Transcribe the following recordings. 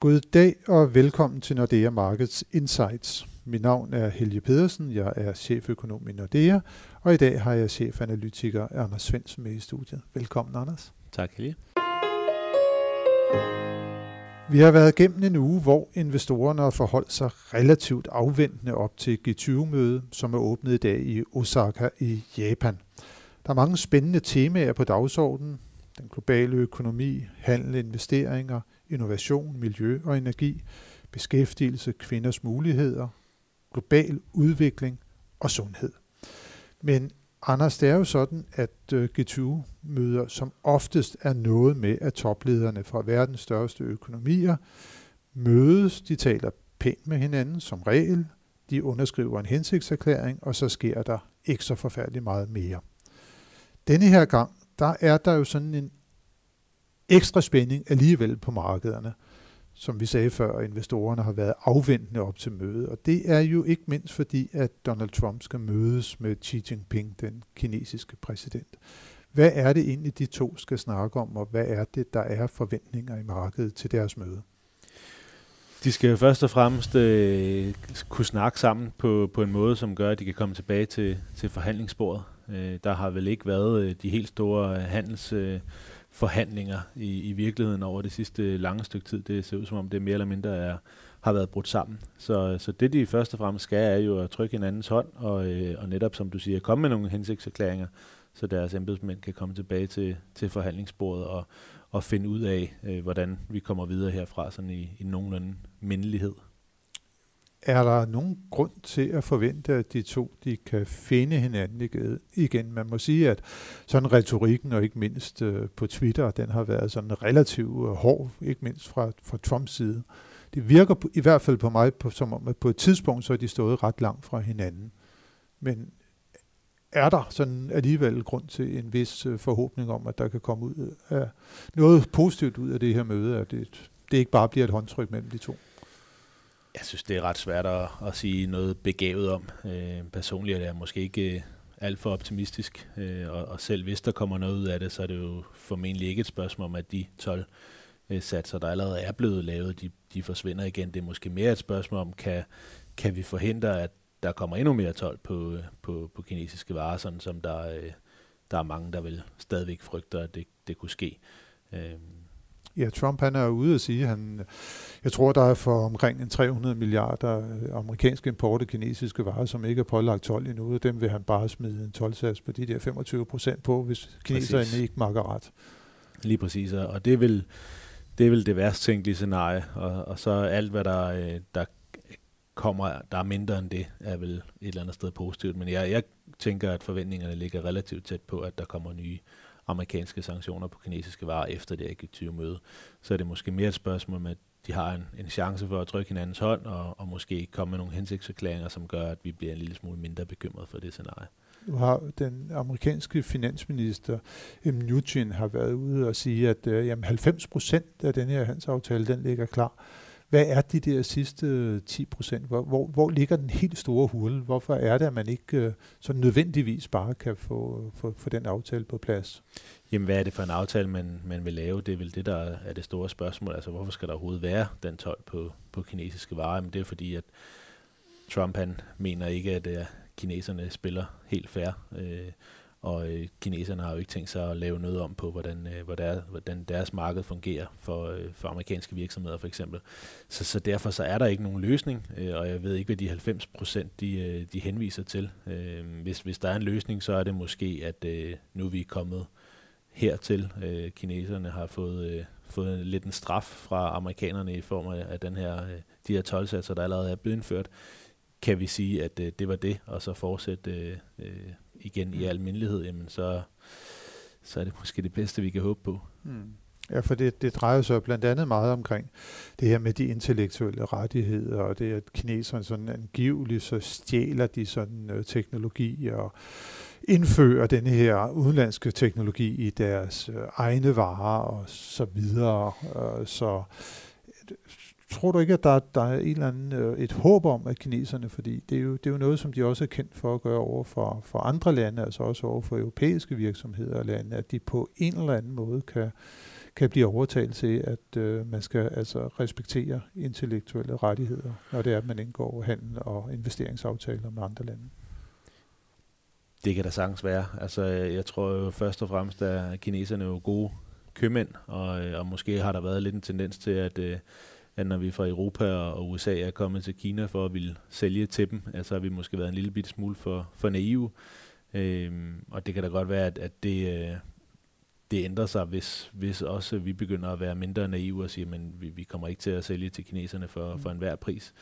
God dag og velkommen til Nordea Markets Insights. Mit navn er Helge Pedersen, jeg er cheføkonom i Nordea, og i dag har jeg chefanalytiker Anders Svendsen med i studiet. Velkommen, Anders. Tak, Helge. Vi har været igennem en uge, hvor investorerne har forholdt sig relativt afventende op til G20-mødet, som er åbnet i dag i Osaka i Japan. Der er mange spændende temaer på dagsordenen. Den globale økonomi, handel, investeringer, innovation, miljø og energi, beskæftigelse, kvinders muligheder, global udvikling og sundhed. Men Anders, det er jo sådan, at øh, G20-møder som oftest er noget med, at toplederne fra verdens største økonomier mødes, de taler pænt med hinanden som regel, de underskriver en hensigtserklæring, og så sker der ikke så forfærdeligt meget mere. Denne her gang, der er der jo sådan en ekstra spænding alligevel på markederne. Som vi sagde før, investorerne har været afventende op til mødet, og det er jo ikke mindst fordi, at Donald Trump skal mødes med Xi Jinping, den kinesiske præsident. Hvad er det egentlig, de to skal snakke om, og hvad er det, der er forventninger i markedet til deres møde? De skal jo først og fremmest øh, kunne snakke sammen på, på en måde, som gør, at de kan komme tilbage til, til forhandlingsbordet. Øh, der har vel ikke været øh, de helt store handels... Øh, forhandlinger i, i virkeligheden over det sidste lange stykke tid. Det ser ud som om, det mere eller mindre er, har været brudt sammen. Så, så det, de først og fremmest skal, er jo at trykke hinandens hånd, og, øh, og netop, som du siger, komme med nogle hensigtserklæringer, så deres embedsmænd kan komme tilbage til, til forhandlingsbordet og, og finde ud af, øh, hvordan vi kommer videre herfra sådan i, i nogenlunde mindelighed. Er der nogen grund til at forvente, at de to de kan finde hinanden igen? Man må sige, at sådan retorikken, og ikke mindst øh, på Twitter, den har været sådan relativt øh, hård, ikke mindst fra, fra Trumps side. Det virker på, i hvert fald på mig på, som om, at på et tidspunkt, så er de stået ret langt fra hinanden. Men er der sådan alligevel grund til en vis øh, forhåbning om, at der kan komme ud af noget positivt ud af det her møde, at det, det ikke bare bliver et håndtryk mellem de to? Jeg synes, det er ret svært at, at sige noget begavet om. Øh, personligt er jeg måske ikke øh, alt for optimistisk, øh, og, og selv hvis der kommer noget ud af det, så er det jo formentlig ikke et spørgsmål om, at de 12 øh, satser, der allerede er blevet lavet, de, de forsvinder igen. Det er måske mere et spørgsmål om, kan, kan vi forhindre, at der kommer endnu mere 12 på, øh, på, på kinesiske varer, sådan som der, øh, der er mange, der vil stadigvæk frygter, at det, det kunne ske. Øh, Ja, Trump han er ude at sige, han, jeg tror, der er for omkring en 300 milliarder øh, amerikanske import af kinesiske varer, som ikke er pålagt 12 endnu, og dem vil han bare smide en 12 på de der 25 procent på, hvis kineserne præcis. ikke makker ret. Lige præcis, og det vel det, er vel det værst tænkelige scenarie, og, og så alt, hvad der, øh, der kommer, der er mindre end det, er vel et eller andet sted positivt, men jeg, jeg tænker, at forventningerne ligger relativt tæt på, at der kommer nye amerikanske sanktioner på kinesiske varer efter det G20-møde. Så er det måske mere et spørgsmål med, at de har en, en chance for at trykke hinandens hånd, og, og måske komme med nogle hensigtserklæringer, som gør, at vi bliver en lille smule mindre bekymret for det scenarie. Nu har den amerikanske finansminister M. Mnuchin har været ude og sige, at øh, jamen 90 procent af den her handelsaftale, den ligger klar. Hvad er de der sidste 10 procent? Hvor, hvor, hvor ligger den helt store hul? Hvorfor er det, at man ikke øh, så nødvendigvis bare kan få, få, få den aftale på plads? Jamen, hvad er det for en aftale, man, man vil lave? Det er vel det, der er det store spørgsmål. Altså, hvorfor skal der overhovedet være den 12 på, på kinesiske varer? Men det er fordi, at Trump han mener ikke, at at kineserne spiller helt fair. Øh, og øh, kineserne har jo ikke tænkt sig at lave noget om på, hvordan, øh, hvordan, hvordan deres marked fungerer for, øh, for amerikanske virksomheder for eksempel. Så, så derfor så er der ikke nogen løsning, øh, og jeg ved ikke, hvad de 90 procent de, øh, de henviser til. Øh, hvis, hvis der er en løsning, så er det måske, at øh, nu er vi kommet hertil. Øh, kineserne har fået, øh, fået lidt en straf fra amerikanerne i form af, af den her, øh, de her tolvsatser, der allerede er blevet indført. Kan vi sige, at øh, det var det, og så fortsætte øh, øh igen i almindelighed, jamen så, så er det måske det bedste, vi kan håbe på. Mm. Ja, for det, det drejer sig blandt andet meget omkring det her med de intellektuelle rettigheder, og det at kineserne sådan angiveligt så stjæler de sådan uh, teknologi og indfører den her udenlandske teknologi i deres uh, egne varer og så videre. Uh, så Tror du ikke, at der, der er en eller anden, øh, et håb om, at kineserne, fordi det er, jo, det er jo noget, som de også er kendt for at gøre over for, for andre lande, altså også over for europæiske virksomheder og lande, at de på en eller anden måde kan, kan blive overtalt til, at øh, man skal altså respektere intellektuelle rettigheder, når det er, at man indgår handel og investeringsaftaler med andre lande. Det kan da sagtens være. Altså, jeg tror jo først og fremmest, at kineserne er jo gode købmænd, og, øh, og måske har der været lidt en tendens til, at, øh, at når vi fra Europa og USA er kommet til Kina for at ville sælge til dem, altså har vi måske været en lille bitte smule for, for naive. Øhm, og det kan da godt være, at, at det, øh, det ændrer sig, hvis, hvis også vi begynder at være mindre naive og sige, at vi, vi kommer ikke til at sælge til kineserne for, for enhver pris.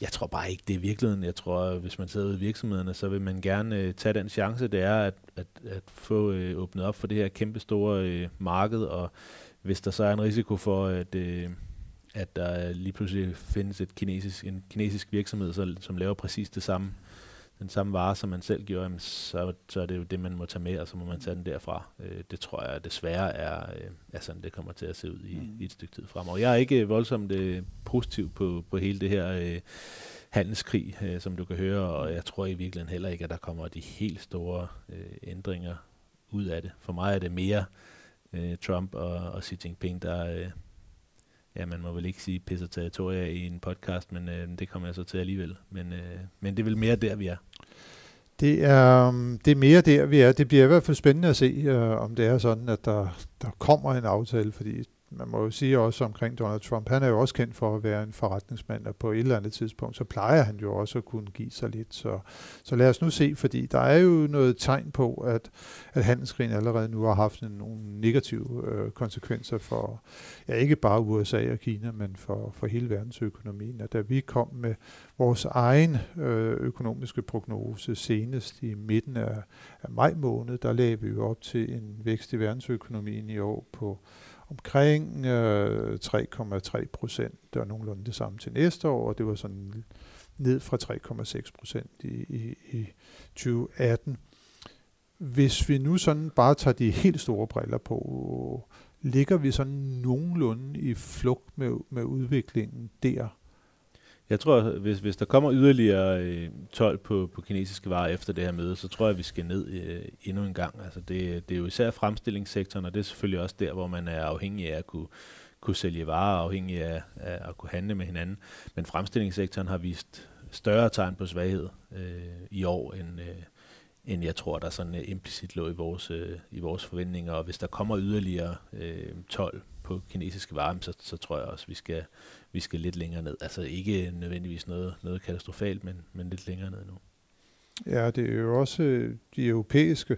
Jeg tror bare ikke, det er virkeligheden. Jeg tror, at hvis man sidder ude i virksomhederne, så vil man gerne øh, tage den chance, det er at, at, at få øh, åbnet op for det her kæmpe store øh, marked, og hvis der så er en risiko for, at, øh, at der lige pludselig findes et kinesisk, en kinesisk virksomhed, så, som laver præcis det samme, den samme vare, som man selv gjorde, jamen, så, så er det jo det, man må tage med, og så må man tage den derfra. Øh, det tror jeg desværre er, øh, er sådan, det kommer til at se ud i, mm. i et stykke tid fremover. Jeg er ikke voldsomt øh, positiv på, på hele det her øh, handelskrig, øh, som du kan høre, og jeg tror i virkeligheden heller ikke, at der kommer de helt store øh, ændringer ud af det. For mig er det mere øh, Trump og, og Xi Jinping, der, øh, ja, man må vel ikke sige pisser territorier i en podcast, men øh, det kommer jeg så til alligevel. Men, øh, men det er vel mere der, vi er. Det er, um, det er mere der, vi er. Det bliver i hvert fald spændende at se, øh, om det er sådan, at der, der kommer en aftale, fordi man må jo sige også omkring Donald Trump, han er jo også kendt for at være en forretningsmand, og på et eller andet tidspunkt, så plejer han jo også at kunne give sig lidt. Så, så lad os nu se, fordi der er jo noget tegn på, at, at handelskrigen allerede nu har haft en, nogle negative øh, konsekvenser for, ja ikke bare USA og Kina, men for, for hele verdensøkonomien. Og da vi kom med vores egen øh, økonomiske prognose senest i midten af, af maj måned, der lagde vi jo op til en vækst i verdensøkonomien i år på omkring øh, 3,3 procent. Det var nogenlunde det samme til næste år, og det var sådan ned fra 3,6 procent i, i, i 2018. Hvis vi nu sådan bare tager de helt store briller på, ligger vi sådan nogenlunde i flugt med, med udviklingen der? Jeg tror, hvis, hvis der kommer yderligere øh, 12 på, på kinesiske varer efter det her møde, så tror jeg, at vi skal ned øh, endnu en gang. Altså det, det er jo især fremstillingssektoren, og det er selvfølgelig også der, hvor man er afhængig af at kunne, kunne sælge varer, afhængig af, af at kunne handle med hinanden. Men fremstillingssektoren har vist større tegn på svaghed øh, i år, end, øh, end jeg tror, der sådan øh, implicit lå i vores, øh, i vores forventninger. Og hvis der kommer yderligere øh, 12 på kinesiske varer, så, så tror jeg også, vi skal, vi skal lidt længere ned. Altså ikke nødvendigvis noget, noget katastrofalt, men, men lidt længere ned nu. Ja, det er jo også øh, de europæiske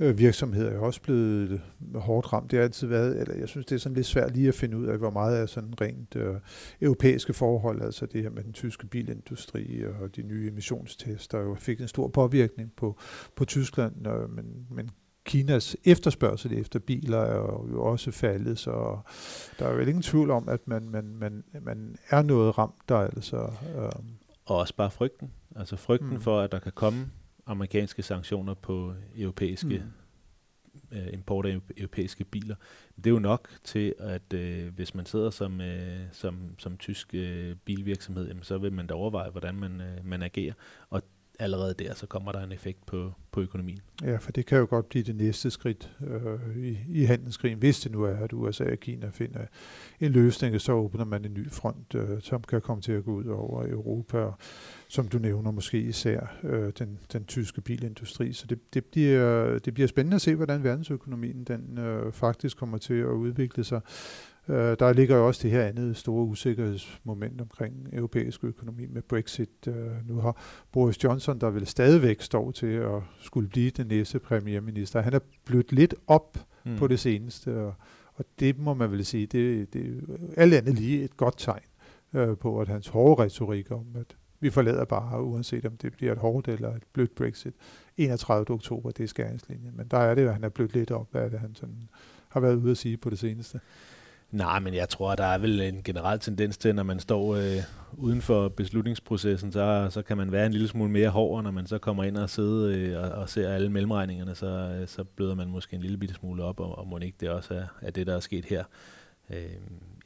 øh, virksomheder er jo også blevet hårdt ramt. Det har altid været, eller jeg synes, det er sådan lidt svært lige at finde ud af, hvor meget er sådan rent øh, europæiske forhold, altså det her med den tyske bilindustri og de nye emissionstester, jo fik en stor påvirkning på, på Tyskland, øh, men, men Kinas efterspørgsel efter biler er jo også faldet, så der er jo ingen tvivl om, at man, man, man, man er noget ramt der altså. Øh. Og også bare frygten. Altså frygten mm. for, at der kan komme amerikanske sanktioner på europæiske mm. øh, import af europæiske biler. Det er jo nok til, at øh, hvis man sidder som, øh, som, som tysk øh, bilvirksomhed, jamen, så vil man da overveje, hvordan man, øh, man agerer. Og allerede der, så kommer der en effekt på, på økonomien. Ja, for det kan jo godt blive det næste skridt øh, i, i handelskrigen, hvis det nu er, at USA og Kina finder en løsning, så åbner man en ny front, øh, som kan komme til at gå ud over Europa, og som du nævner måske især øh, den, den tyske bilindustri. Så det, det, bliver, det bliver spændende at se, hvordan verdensøkonomien den øh, faktisk kommer til at udvikle sig. Øh, der ligger jo også det her andet store usikkerhedsmoment omkring europæisk økonomi med Brexit. Øh, nu har Boris Johnson, der vil stadigvæk stå til at skulle blive den næste premierminister, han er blødt lidt op mm. på det seneste, og, og det må man vel sige, det, det er alt andet lige et godt tegn øh, på, at hans hårde retorik om, at vi forlader bare, uanset om det bliver et hårdt eller et blødt Brexit, 31. oktober, det er skæringslinjen. Men der er det jo, at han er blødt lidt op af det, han sådan har været ude at sige på det seneste. Nej, men jeg tror, der er vel en generel tendens til, når man står øh, uden for beslutningsprocessen, så, så kan man være en lille smule mere hård, når man så kommer ind og sidder øh, og, og ser alle mellemregningerne, så, øh, så bløder man måske en lille bitte smule op, og, og må ikke det også er, er det, der er sket her. Øh,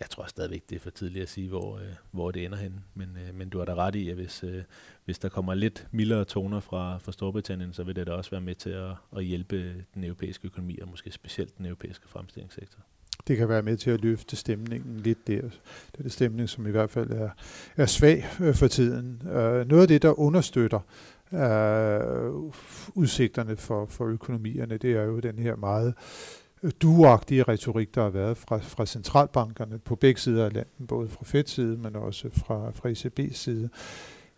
jeg tror stadigvæk, det er for tidligt at sige, hvor, øh, hvor det ender hen. Men, øh, men du har da ret i, at hvis, øh, hvis der kommer lidt mildere toner fra, fra Storbritannien, så vil det da også være med til at, at hjælpe den europæiske økonomi, og måske specielt den europæiske fremstillingssektor det kan være med til at løfte stemningen lidt der. Det er det stemning, som i hvert fald er, er svag øh, for tiden. Øh, noget af det, der understøtter øh, udsigterne for, for økonomierne, det er jo den her meget øh, duagtige retorik, der har været fra, fra centralbankerne på begge sider af landet, både fra Fed-side, men også fra, fra ECB's side.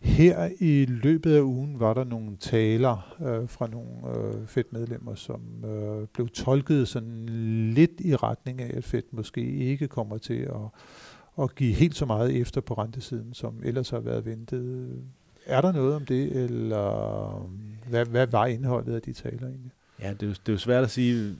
Her i løbet af ugen var der nogle taler øh, fra nogle øh, Fed-medlemmer, som øh, blev tolket sådan lidt i retning af, at Fed måske ikke kommer til at, at give helt så meget efter på rentesiden, som ellers har været ventet. Er der noget om det, eller øh, hvad, hvad var indholdet af de taler egentlig? Ja, det er, jo, det er jo svært at sige,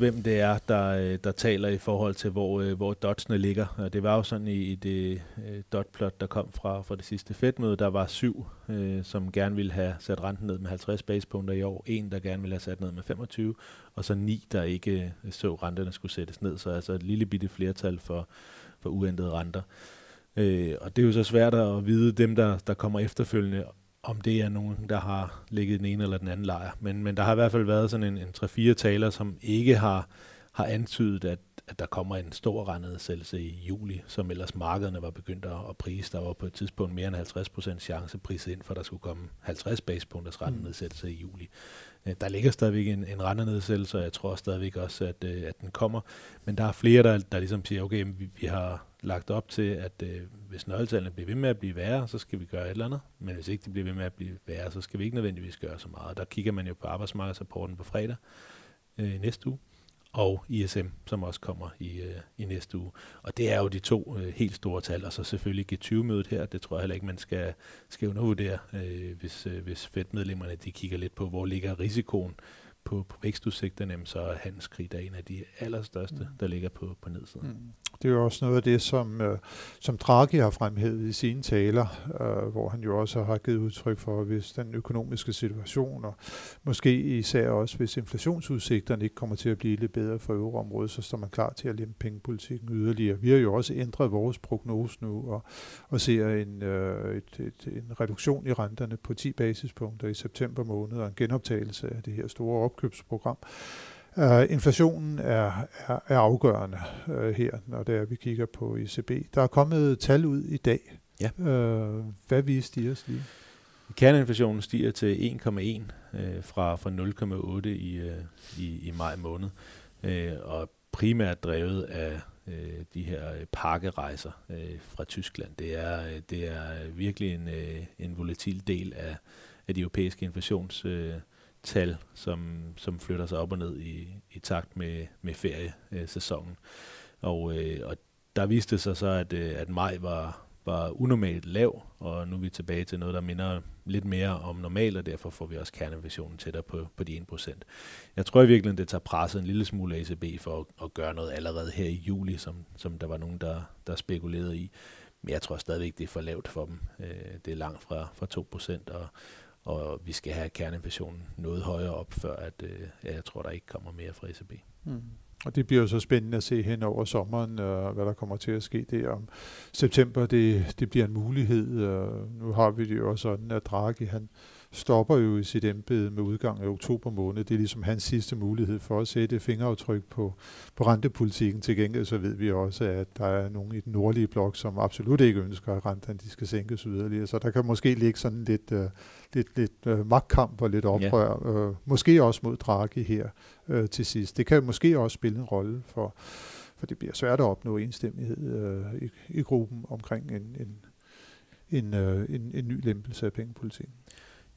hvem det er, der, øh, der taler i forhold til, hvor, øh, hvor dotsene ligger. Det var jo sådan i, i det øh, dotplot, der kom fra, fra det sidste Fed-møde, der var syv, øh, som gerne ville have sat renten ned med 50 basepunkter i år, en, der gerne ville have sat ned med 25, og så ni, der ikke så renterne skulle sættes ned. Så altså et lille bitte flertal for, for uændrede renter. Øh, og det er jo så svært at vide dem, der, der kommer efterfølgende, om det er nogen, der har ligget den ene eller den anden lejr. Men, men der har i hvert fald været sådan en, en 3-4 taler, som ikke har, har antydet, at, at der kommer en stor rentenedsættelse i juli, som ellers markederne var begyndt at, at prise. Der var på et tidspunkt mere end 50% chance priset ind, for der skulle komme 50 basepunkters rentenedsættelse i juli. Øh, der ligger stadigvæk en, en rentenedsættelse, og jeg tror stadigvæk også, at, øh, at den kommer. Men der er flere, der, der ligesom siger, okay, vi, vi har lagt op til, at øh, hvis nøgletallene bliver ved med at blive værre, så skal vi gøre et eller andet. Men hvis ikke de bliver ved med at blive værre, så skal vi ikke nødvendigvis gøre så meget. Der kigger man jo på arbejdsmarkedsrapporten på fredag øh, næste uge, og ISM, som også kommer i, øh, i næste uge. Og det er jo de to øh, helt store tal, og så selvfølgelig G20-mødet her, det tror jeg heller ikke, man skal, skal undervurdere, øh, hvis, øh, hvis Fed-medlemmerne de kigger lidt på, hvor ligger risikoen på, på vækstudsigterne, så er handelskrig der er en af de allerstørste, mm. der ligger på, på nedsiden. Mm. Det er jo også noget af det, som, øh, som Draghi har fremhævet i sine taler, øh, hvor han jo også har givet udtryk for, hvis den økonomiske situation, og måske især også hvis inflationsudsigterne ikke kommer til at blive lidt bedre for euroområdet, så står man klar til at lempe pengepolitikken yderligere. Vi har jo også ændret vores prognose nu, og, og ser en, øh, et, et, en reduktion i renterne på 10 basispunkter i september måned, og en genoptagelse af det her store opkøbsprogram. Uh, inflationen er, er, er afgørende uh, her, når det er, vi kigger på ECB. Der er kommet tal ud i dag. Ja. Uh, hvad viste de os lige? Kerneinflationen stiger til 1,1 uh, fra, fra 0,8 i, uh, i, i maj måned, uh, og primært drevet af uh, de her pakkerejser uh, fra Tyskland. Det er, det er virkelig en, uh, en volatil del af, af de europæiske inflations uh, tal, som, som flytter sig op og ned i, i takt med, med feriesæsonen. Og, øh, og der viste sig så, at, øh, at maj var, var unormalt lav, og nu er vi tilbage til noget, der minder lidt mere om normalt, og derfor får vi også kernevisionen tættere på, på de 1%. Jeg tror i virkeligheden, det tager presset en lille smule ECB for at, at gøre noget allerede her i juli, som, som der var nogen, der, der spekulerede i. Men jeg tror stadigvæk, det er for lavt for dem. Øh, det er langt fra, fra 2%, og, og vi skal have kerneinflationen noget højere op, før at, øh, jeg tror, der ikke kommer mere fra ECB. Mm. Og det bliver jo så spændende at se hen over sommeren, øh, hvad der kommer til at ske der om september. Det, det bliver en mulighed. Øh, nu har vi det jo også sådan, at Draghi han stopper jo i sit embede med udgang af oktober måned. Det er ligesom hans sidste mulighed for at sætte fingeraftryk på, på rentepolitikken. Til gengæld så ved vi også, at der er nogen i den nordlige blok, som absolut ikke ønsker, at renterne de skal sænkes yderligere. Så der kan måske ligge sådan lidt... Øh, lidt, lidt øh, magtkamp og lidt oprør. Ja. Øh, måske også mod Draghi her øh, til sidst. Det kan måske også spille en rolle for, for det bliver svært at opnå enstemmighed øh, i, i gruppen omkring en, en, en, øh, en, en ny lempelse af pengepolitikken.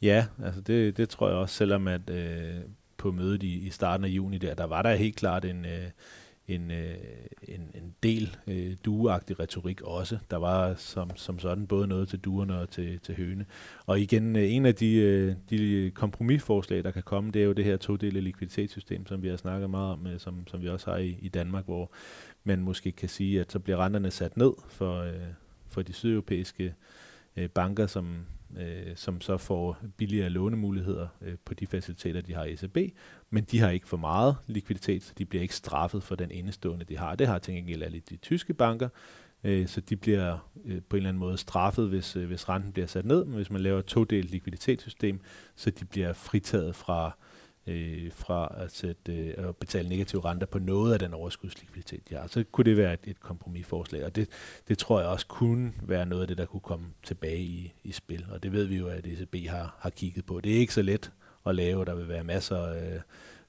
Ja, altså det, det tror jeg også, selvom at øh, på mødet i, i starten af juni der, der var der helt klart en, øh, en, øh, en, en del øh, dueagtig retorik også. Der var som, som sådan både noget til duerne og til, til høne. Og igen, øh, en af de, øh, de kompromisforslag, der kan komme, det er jo det her todele likviditetssystem, som vi har snakket meget om, øh, som, som vi også har i, i Danmark, hvor man måske kan sige, at så bliver renterne sat ned for, øh, for de sydeuropæiske øh, banker, som, øh, som så får billigere lånemuligheder øh, på de faciliteter, de har i ECB, men de har ikke for meget likviditet, så de bliver ikke straffet for den indestående, de har. Det har til gengæld alle de tyske banker, øh, så de bliver øh, på en eller anden måde straffet, hvis, øh, hvis renten bliver sat ned, men hvis man laver et todelt likviditetssystem, så de bliver fritaget fra øh, Øh, fra at, sætte, øh, at betale negative renter på noget af den overskudslikviditet, de har. Så kunne det være et, et kompromisforslag, og det, det tror jeg også kunne være noget af det, der kunne komme tilbage i, i spil. Og det ved vi jo, at ECB har, har kigget på. Det er ikke så let at lave, der vil være masser af øh,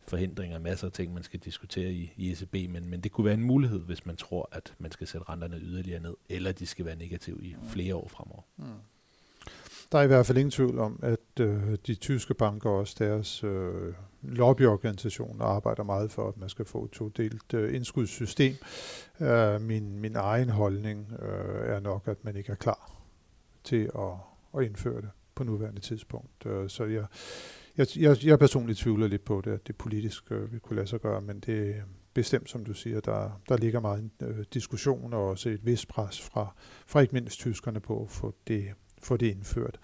forhindringer, masser af ting, man skal diskutere i, i ECB, men, men det kunne være en mulighed, hvis man tror, at man skal sætte renterne yderligere ned, eller de skal være negative i flere år fremover. Mm. Der er i hvert fald ingen tvivl om, at øh, de tyske banker og også deres øh, lobbyorganisationer arbejder meget for, at man skal få et todelt øh, indskudssystem. Øh, min, min egen holdning øh, er nok, at man ikke er klar til at, at indføre det på nuværende tidspunkt. Øh, så jeg, jeg, jeg, jeg personligt tvivler lidt på det, at det politisk øh, vil kunne lade sig gøre, men det er bestemt, som du siger, der, der ligger meget øh, diskussion og også et vist pres fra, fra ikke mindst tyskerne på at få det få det indført.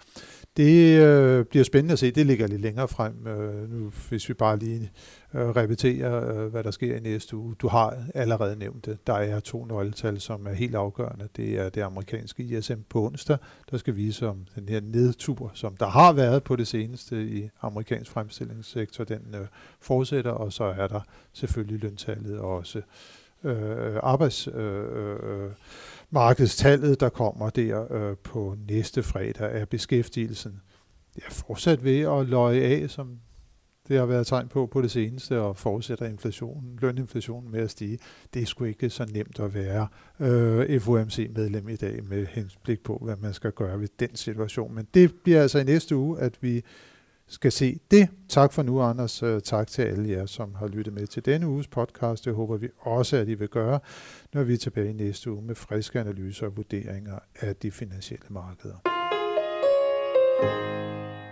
Det øh, bliver spændende at se. Det ligger lidt længere frem, øh, nu, hvis vi bare lige øh, repeterer, øh, hvad der sker i næste uge. Du har allerede nævnt det. Der er to nøgletal, som er helt afgørende. Det er det amerikanske ISM på onsdag, der skal vise om den her nedtur, som der har været på det seneste i amerikansk fremstillingssektor, den øh, fortsætter, og så er der selvfølgelig løntallet og også øh, arbejds... Øh, øh, markedstallet, der kommer der øh, på næste fredag, er beskæftigelsen ja, fortsat ved at løje af, som det har været tegn på på det seneste, og fortsætter inflationen, løninflationen med at stige. Det er sgu ikke så nemt at være øh, FOMC-medlem i dag med henblik på, hvad man skal gøre ved den situation. Men det bliver altså i næste uge, at vi skal se det. Tak for nu, Anders. Øh, tak til alle jer, som har lyttet med til denne uges podcast. Det håber vi også, at I vil gøre, når vi er tilbage i næste uge med friske analyser og vurderinger af de finansielle markeder. thank you